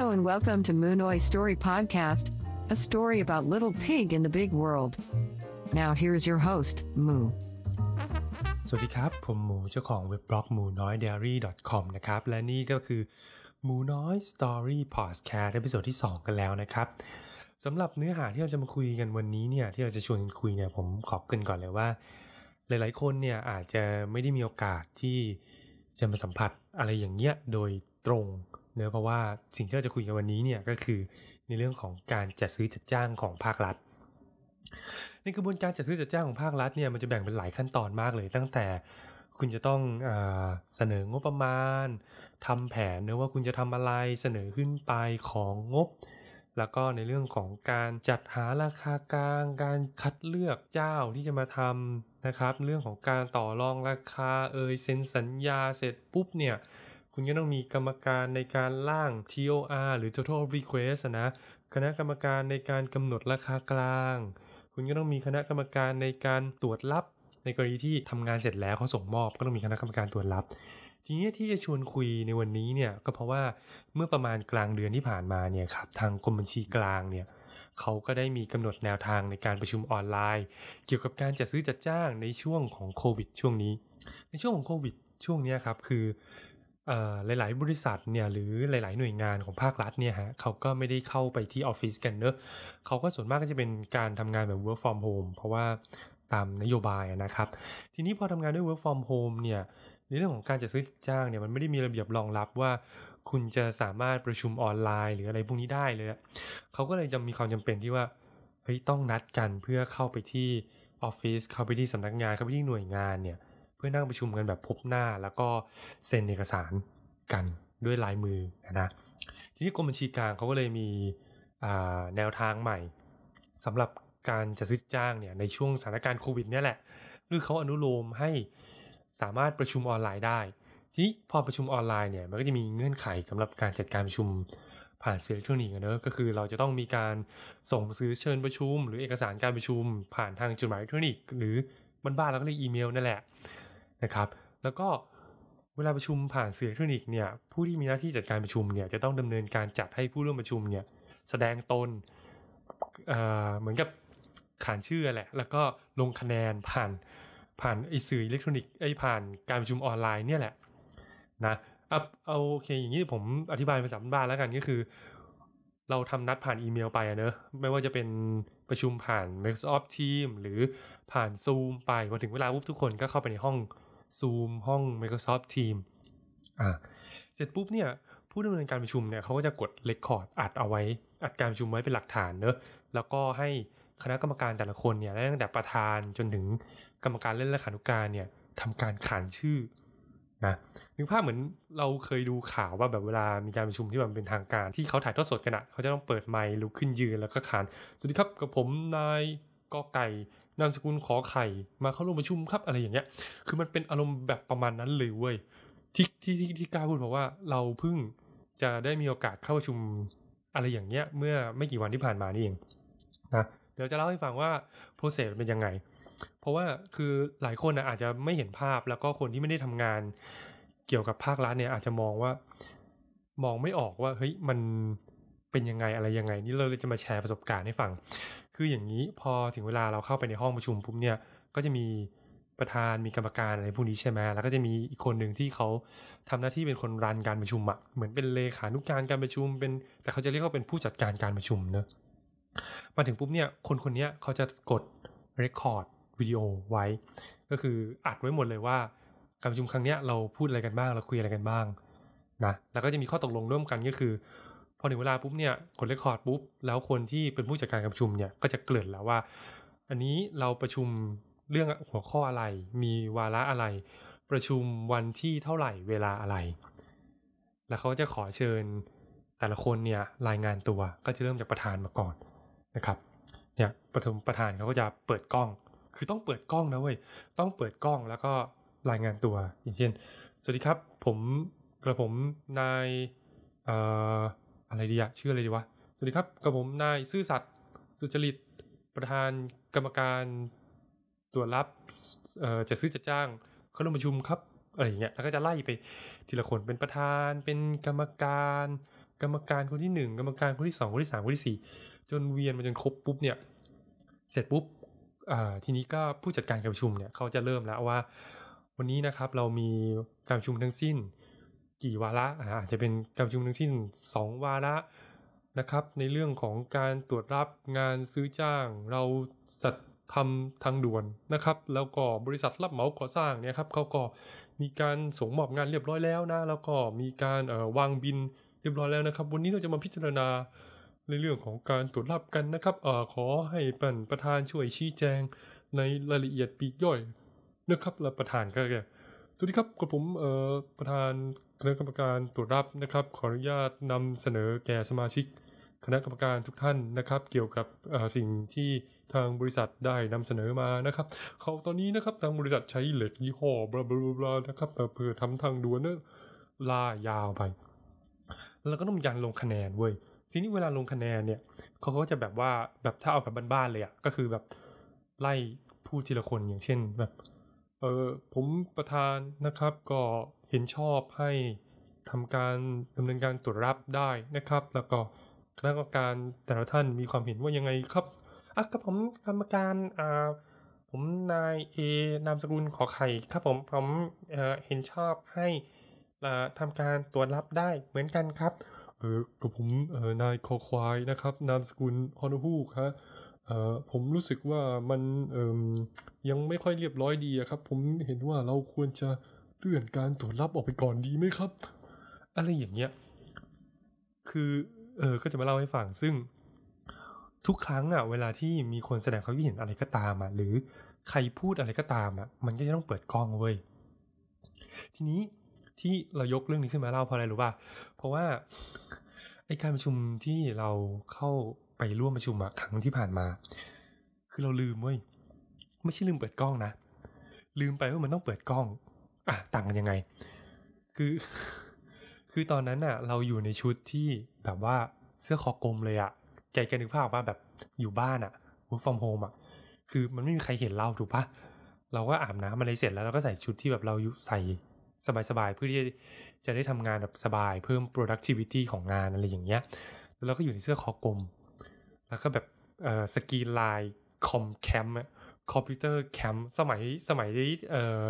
Hello and welcome to Moonoy Story Podcast, a story about little pig in the big world. Now here's your host, Moo. สวัสดีครับ ผมหมูเจ้าของเว็บบล็อกหมูน้อย diary com นะครับ และนี่ก็คือหมูน้อย Story Podcast ในที่ 2 กันแล้วนะครับสำหรับเนื้อหาที่เราจะมาคุยกันวันนี้เนี่ย ที่เราจะชวนกันคุยเนี่ยผมขอบเกรินก่อนเลยว่า หลายๆคนเนี่ยอาจจะไม่ได้มีโอกาสที่จะมาสัมผัสอะไรอย่างเงี้ยโดยตรง เนอะเพราะว่าสิ่งที่เราจะคุยกันวันนี้เนี่ยก็คือในเรื่องของการจัดซื้อจัดจ้างของภาครัฐ ในกระบวนการจัดซื้อจัดจ้างของภาครัฐเนี่ยมันจะแบ่งเป็นหลายขั้นตอนมากเลย ตั้งแต่คุณจะต้องอเสนองบประมาณทำแผนเนะว่าคุณจะทำอะไรเสนอขึ้นไปของงบ แล้วก็ในเรื่องของการจัดหาราคากลาง การคัดเลือกเจ้าที่จะมาทำนะครับ เรื่องของการต่อรองราคาเอยเซ็นสัญญาเสร็จปุ๊บเนี่ย คุณก็ต้องมีกรรมการในการร่าง TOR หรือ Total Request นะ คณะกรรมการในการกำหนดราคากลาง คุณก็ต้องมีคณะกรรมการในการตรวจรับ ในกรณีที่ทำงานเสร็จแล้วเขาส่งมอบก็ต้องมีคณะกรรมการตรวจรับทีนี้ที่จะชวนคุยในวันนี้เนี่ยก็เพราะว่าเมื่อประมาณกลางเดือนที่ผ่านมาเนี่ยครับทางกรมบัญชีกลางเนี่ยเขาก็ได้มีกำหนดแนวทางในการประชุมออนไลน์ เกี่ยวกับการจัดซื้อจัดจ้างในช่วงของโควิดช่วงนี้ ในช่วงของโควิดช่วงนี้ครับคือ หลาย ๆ บริษัทเนี่ยหรือหลาย ๆ หน่วยงานของภาครัฐเนี่ยฮะเขาก็ไม่ได้เข้าไปที่ออฟฟิศกันเนอะเขาก็ส่วนมากก็จะเป็นการทำงานแบบ work from home เพราะว่าตามนโยบายนะครับ ทีนี้พอทำงานด้วย work from home เนี่ยในเรื่องของการจัดซื้อจ้างเนี่ยมันไม่ได้มีระเบียบรองรับว่า คุณจะสามารถประชุมออนไลน์ หรืออะไรพวกนี้ได้เลยอะเขาก็เลยจะมีความจำเป็นที่ว่าเฮ้ยต้องนัดกันเพื่อเข้าไปที่ออฟฟิศเข้าไปที่สำนักงานเข้าไปที่หน่วยงานเนี่ย เพื่อนั่งประชุมกันแบบพบหน้าแล้วก็เซ็นเอกสารกันด้วยลายมือนะทีนี้กรมบัญชีกลางเขาก็เลยมีแนวทางใหม่สำหรับการจัดซื้อจ้างเนี่ยในช่วงสถานการณ์โควิดเนี่ยแหละคือเขาอนุโลมให้สามารถประชุมออนไลน์ได้ ทีนี้พอประชุมออนไลน์เนี่ยมันก็จะมีเงื่อนไขสำหรับการจัดการประชุมผ่านสื่ออิเล็กทรอนิกส์อะเนอะก็คือเราจะต้องมีการส่งหนังสือเชิญประชุม หรือเอกสารการประชุมผ่านทางจดหมายอิเล็กทรอนิกส์หรือบ้านๆเราก็เรียกอีเมลนั่นแหละ นะครับแล้วก็เวลาประชุมผ่านสื่ออิเล็กทรอนิกส์เนี่ยผู้ที่มีหน้าที่จัดการประชุมเนี่ยจะต้องดำเนินการจัดให้ผู้ร่วมประชุมเนี่ยแสดงตนเเหมือนกับขานชื่อแหละ แล้วก็ลงคะแนนผ่านผ่านไอสื่ออิเล็กทรอนิกส์ไอผ่านการประชุมออนไลน์เนี่ยแหละนะเอาเอาโอเคอย่างนี้ผมอธิบายภาษาบ้านแล้วกันก็คือ เราทำนัดผ่านอีเมลไปเนอะไม่ว่าจะเป็นประชุมผ่าน Microsoft Teams หรือผ่าน Zoom ไปพอถึงเวลาปุ๊บทุกคนก็เข้าไปในห้อง Zoom ห้อง Microsoft Teams อ่าเสร็จปุ๊บเนี่ยผู้ดำเนินการประชุมเนี่ยเขาก็จะกด Record อัดเอาไว้ อัดการประชุมไว้เป็นหลักฐานเนอะแล้วก็ให้คณะกรรมการแต่ละคนเนี่ยตั้งแต่ประธานจนถึงกรรมการเล่นและขานุการเนี่ยทำการขานชื่อนะนึกภาพเหมือนเราเคยดูข่าวว่าแบบเวลามีการประชุมที่แบบเป็นทางการ ที่เขาถ่ายทอดสดกันอะเขาจะต้องเปิดไมค์ลุกขึ้นยืนแล้วก็ขานสวัสดีครับกับผมนายกอไก่ นามสกุลขอไข่มาเข้าร่วมประชุมครับอะไรอย่างเงี้ย คือมันเป็นอารมณ์แบบประมาณนั้นเลยเว้ยที่ที่ที่ที่กล้าพูดเพราะว่าเราเพิ่งจะได้มีโอกาสเข้าประชุมอะไรอย่างเงี้ยเมื่อไม่กี่วันที่ผ่านมานี่เองนะเดี๋ยวจะเล่าให้ฟังว่าโปรเซสเป็นยังไง เพราะว่าคือหลายคนนะอาจจะไม่เห็นภาพแล้วก็คนที่ไม่ได้ทำงานเกี่ยวกับภาครัฐเนี่ยอาจจะมองว่ามองไม่ออกว่าเฮ้ยมันเป็นยังไงอะไรยังไง นี่เราเลยจะมาแชร์ประสบการณ์ให้ฟัง คืออย่างนี้พอถึงเวลาเราเข้าไปในห้องประชุมปุ๊บเนี่ยก็จะมีประธานมีกรรมการอะไรพวกนี้ใช่ไหมแล้วก็จะมีอีกคนหนึ่งที่เขาทำหน้าที่เป็นคนรันการประชุมอะเหมือนเป็นเลขานุกการการประชุมเป็นแต่เขาจะเรียกว่าเป็นผู้จัดการการประชุมเนอะมาถึงปุ๊บเนี่ยคนคนนี้เขาจะกด record วิดีโอไว้ ก็คืออัดไว้หมดเลยว่าการประชุมครั้งเนี้ยเราพูดอะไรกันบ้างเราคุยอะไรกันบ้างนะแล้วก็จะมีข้อตกลงร่วมกันก็คือ พอถึงเวลาปุ๊บเนี่ยกดเรคคอร์ดปุ๊บแล้วคนที่เป็นผู้จัดการการประชุมเนี่ยก็จะเกริ่นแล้วว่า อันนี้เราประชุมเรื่องหัวข้ออะไร มีวาระอะไร ประชุมวันที่เท่าไหร่เวลาอะไร แล้วเขาจะขอเชิญแต่ละคนเนี่ยรายงานตัวก็จะเริ่มจากประธานมาก่อนนะครับเนี่ยประชุมประธานเขาก็จะเปิดกล้อง คือต้องเปิดกล้องนะเว้ยต้องเปิดกล้องแล้วก็รายงานตัว อย่างเช่น สวัสดีครับ ผมกระผมนายเอ่อ อะไรดีอะชื่ออะไรดีวะ สวัสดีครับกระผมนายซื่อสัตย์สุจริต ประธานกรรมการตรวจรับเอ่อจะซื้อจะจ้าง เข้าร่วมประชุมครับอะไรอย่างเงี้ยแล้วก็จะไล่ไปทีละคนเป็นประธานเป็นกรรมการ กรรมการคนที่หนึ่งกรรมการคนที่สองคนที่สามคนที่สี่จนเวียนมาจนครบปุ๊บเนี่ยเสร็จปุ๊บทีนี้ก็ผู้จัดการการประชุมเนี่ยเขาจะเริ่มแล้วว่า วันนี้นะครับเรามีการประชุมทั้งสิ้น กี่วาระอาจจะเป็นการประชุมทั้งสิ้น 2 วาระนะครับ ในเรื่องของการตรวจรับงานซื้อจ้าง เราสัตทำทางด่วนนะครับ แล้วก็บริษัทรับเหมาก่อสร้างเนี่ยครับเขาก็มีการส่งมอบงานเรียบร้อยแล้วนะแล้วก็มีการวางบินเรียบร้อยแล้วนะครับ วันนี้เราจะมาพิจารณาในเรื่องของการตรวจรับกันนะครับอขอให้ป็นประธานช่วยชี้แจงในรายละเอียดปีกย่อยนะครับและประธานก็แกสวัสดีครับกับผมประธาน คณะกรรมการตรวจรับนะครับ ขออนุญาตนำเสนอแก่สมาชิก คณะกรรมการทุกท่านนะครับ เกี่ยวกับสิ่งที่ทางบริษัทได้นำเสนอมานะครับ เขาตอนนี้นะครับทางบริษัทใช้เหล็กยี่ห้อบลาบลาบลานะครับเพื่อทำทางด่วนเนี่ยลายาวไป แล้วก็ต้องมีการลงคะแนนเว้ยทีนี้เวลาลงคะแนนเนี่ยเขาก็จะแบบว่าแบบถ้าเอาแบบบ้านๆเลยอะ่ะก็คือแบบไล่พูดทีละคนอย่างเช่นแบบ เออผมประธานนะครับก็เห็นชอบให้ทำการดำเนินการตรวจรับได้นะครับ แล้วก็คณะกรรมการแต่ละท่านมีความเห็นว่ายังไงครับอะกับผมกรรมการอ่าผมนายเอนามสกุลขอไข่ครับผมผมเเห็นชอบให้ทำการตรวจรับได้เหมือนกันครับ เออกับผมนายคอควายนะครับ นามสกุลฮอนฮูครับ ผมรู้สึกว่ามันยังไม่ค่อยเรียบร้อยดีครับ ผมเห็นว่าเราควรจะเลื่อนการตรวจรับออกไปก่อนดีไหมครับ อะไรอย่างเงี้ย คือเออก็จะมาเล่าให้ฟังซึ่งทุกครั้งอะเวลาที่มีคนแสดงความคิดเห็นอะไรก็ตามอะหรือใครพูดอะไรก็ตามอะมันก็จะต้องเปิดกล้องเว้ยทีนี้ที่เรายกเรื่องนี้ขึ้นมาเล่าเพราะอะไรรู้ป่ะเพราะว่าไอการประชุมที่เราเข้า ไปร่วมประชุมอะครั้งที่ผ่านมา คือเราลืมเว้ยไม่ใช่ลืมเปิดกล้องนะ ลืมไปว่ามันต้องเปิดกล้องอะต่างกันยังไง คือ คือตอนนั้นอะเราอยู่ในชุดที่แบบว่าเสื้อคอกลมเลยอะแกแกนึกภาพว่าแบบอยู่บ้านอะ work from home อะคือมันไม่มีใครเห็นเราถูกปะเราก็อาบน้ำอะไรเสร็จแล้วเราก็ใส่ชุดที่แบบเราใส่สบายๆ เพื่อที่จะได้ทำงานแบบสบายเพิ่ม productivity ของงานอะไรอย่างเงี้ย แล้วเราก็อยู่ในเสื้อคอกลม แล้วก็แบบเอ่อสกรีนลาย com camp computer camp สมัยสมัยเอ่อ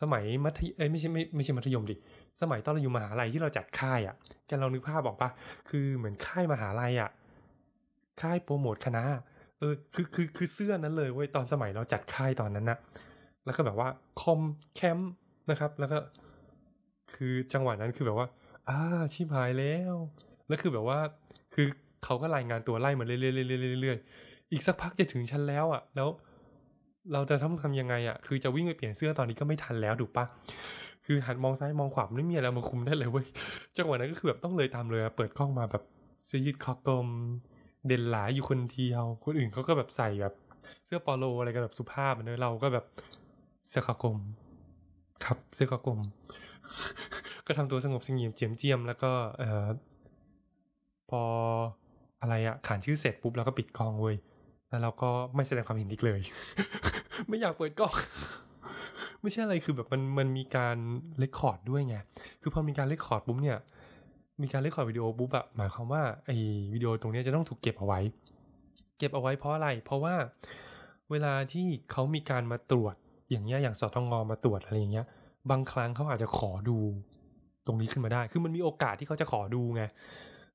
สมัยมัธยเอ้ไม่ใช่ไม่ไม่ใช่มัธยมดิสมัยตอนเราอยู่มหาลัยที่เราจัดค่ายอะ่ะแกลองนึกภาพออกปะคือเหมือนค่ายมหาลัยอะ่ะค่ายโปรโมทคณะเออคือคือคือเสื้อนั้นเลยเว้ยตอนสมัยเราจัดค่ายตอนนั้นนะแล้วก็แบบว่าคอมแคมป์นะครับ แล้วก็คือจังหวะนั้นคือแบบว่าอ่าชิบหายแล้ว แล้วคือแบบว่าคือ เขาก็รายงานตัวไล่มาเรื่อยๆๆๆอีกสักพักจะถึงชั้นแล้วอะ แล้วเราจะทำทำยังไงอะ คือจะวิ่งไปเปลี่ยนเสื้อตอนนี้ก็ไม่ทันแล้วถูกปะคือหันมองซ้ายมองขวาไม่มีอะไรมาคุมได้เลยเว้ยจังหวะนั้นก็คือแบบต้องเลยตามเลยเปิดกล้องมาแบบเสื้อยืดคอกลมเด่นหลายอยู่คนเดียว คนอื่นเขาก็แบบใส่แบบ เสื้อปอโลอะไรกันแบบสุภาพเนอะเราก็แบบเสื้อคอกลมครับเสื้อคอกลมก็ทำตัวสงบสงี่ยมเจียมเจียมแล้วก็เออพอ อะไรอะขานชื่อเสร็จปุ๊บเราก็ปิดกล้องเว้ยแล้วเราก็ไม่แสดงความเห็นอีกเลย ไม่อยากเปิดกล้องไม่ใช่อะไรคือแบบมันมันมีการ record ด้วยไงคือพอมีการ record ปุ๊บเนี่ยมีการ record วิดีโอปุ๊บอะหมายความว่าไอ้วิดีโอตรงนี้จะต้องถูกเก็บเอาไว้ เก็บเอาไว้เพราะอะไร เพราะว่าเวลาที่เขามีการมาตรวจอย่างเงี้ยอย่างสตงมาตรวจอะไรอย่างเงี้ย บางครั้งเขาอาจจะขอดู ตรงนี้ขึ้นมาได้ คือมันมีโอกาสที่เขาจะขอดูไง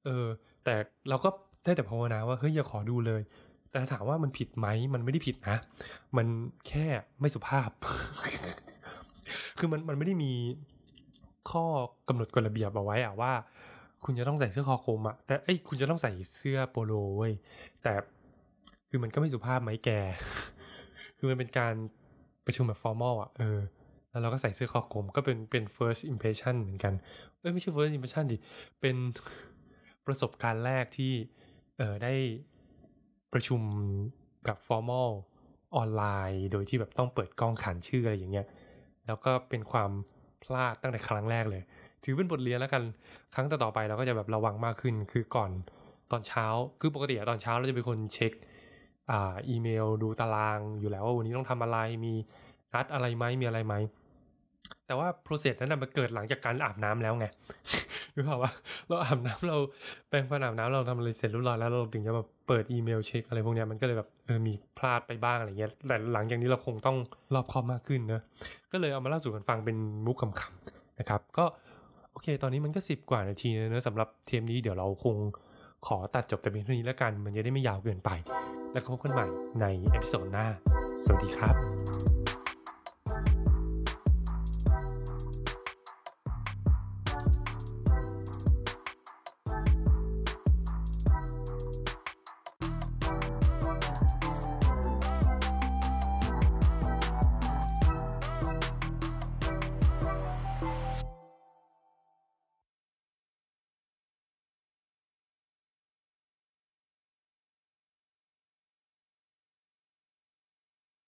เออแต่เราก็ ได้แต่ภาวนาว่าเฮ้ยอย่าขอดูเลย แต่ถามว่ามันผิดไหมมันไม่ได้ผิดนะ มันแค่ไม่สุภาพ คือมันมันไม่ได้มีข้อกำหนดกฎระเบียบเอาไว้อะว่า คุณจะต้องใส่เสื้อคอคมอะแต่ไอ้คุณจะต้องใส่เสื้อโปโลเว้ยแต่คือมันก็ไม่สุภาพไหมแก คือมันเป็นการประชุมแบบฟอร์มอลอะเออแล้วเราก็ใส่เสื้อคอกลมก็เป็นเป็น first impression เหมือนกัน เอ้ยไม่ใช่ first impression ดิ เป็นประสบการณ์แรกที่ เออได้ประชุมแบบฟอร์มอลออนไลน์ โดยที่แบบต้องเปิดกล้องขานชื่ออะไรอย่างเงี้ย แล้วก็เป็นความพลาดตั้งแต่ครั้งแรกเลย ถือเป็นบทเรียนแล้วกัน ครั้งต่อๆไปเราก็จะแบบระวังมากขึ้น คือก่อนตอนเช้า คือปกติตอนเช้าเราจะเป็นคนเช็คอ่าอีเมลดูตารางอยู่แล้วว่าวันนี้ต้องทำอะไร มีนัดอะไรไหมมีอะไรไหม แต่ว่าโปรเซสนั้นมันเกิดหลังจากการอาบน้ำแล้วไง รือเปล่าว่าเราอาบน้ำเราแปรงฟันอาบน้ำเราทำอะไรเสร็จรียบร้อยแล้วเราถึงจะมาเปิดอีเมลเช็คอะไรพวกนี้มันก็เลยแบบเออมีพลาดไปบ้างอะไรเงี้ยแต่หลังจากนี้เราคงต้องรอบคอบมากขึ้นเนอะก็เลยเอามาเล่าสู่กันฟังเป็นมุกคำๆนะครับก็โอเค ตอนนี้มันก็สิบกว่านาทีเนอะสำหรับเทมนี้เดี๋ยวเราคงขอตัดจบแต่เพียงเท่านี้แล้วกัน มันจะได้ไม่ยาวเกินไป แล้วพบกันใหม่ในเอพิโซดหน้า สวัสดีครับ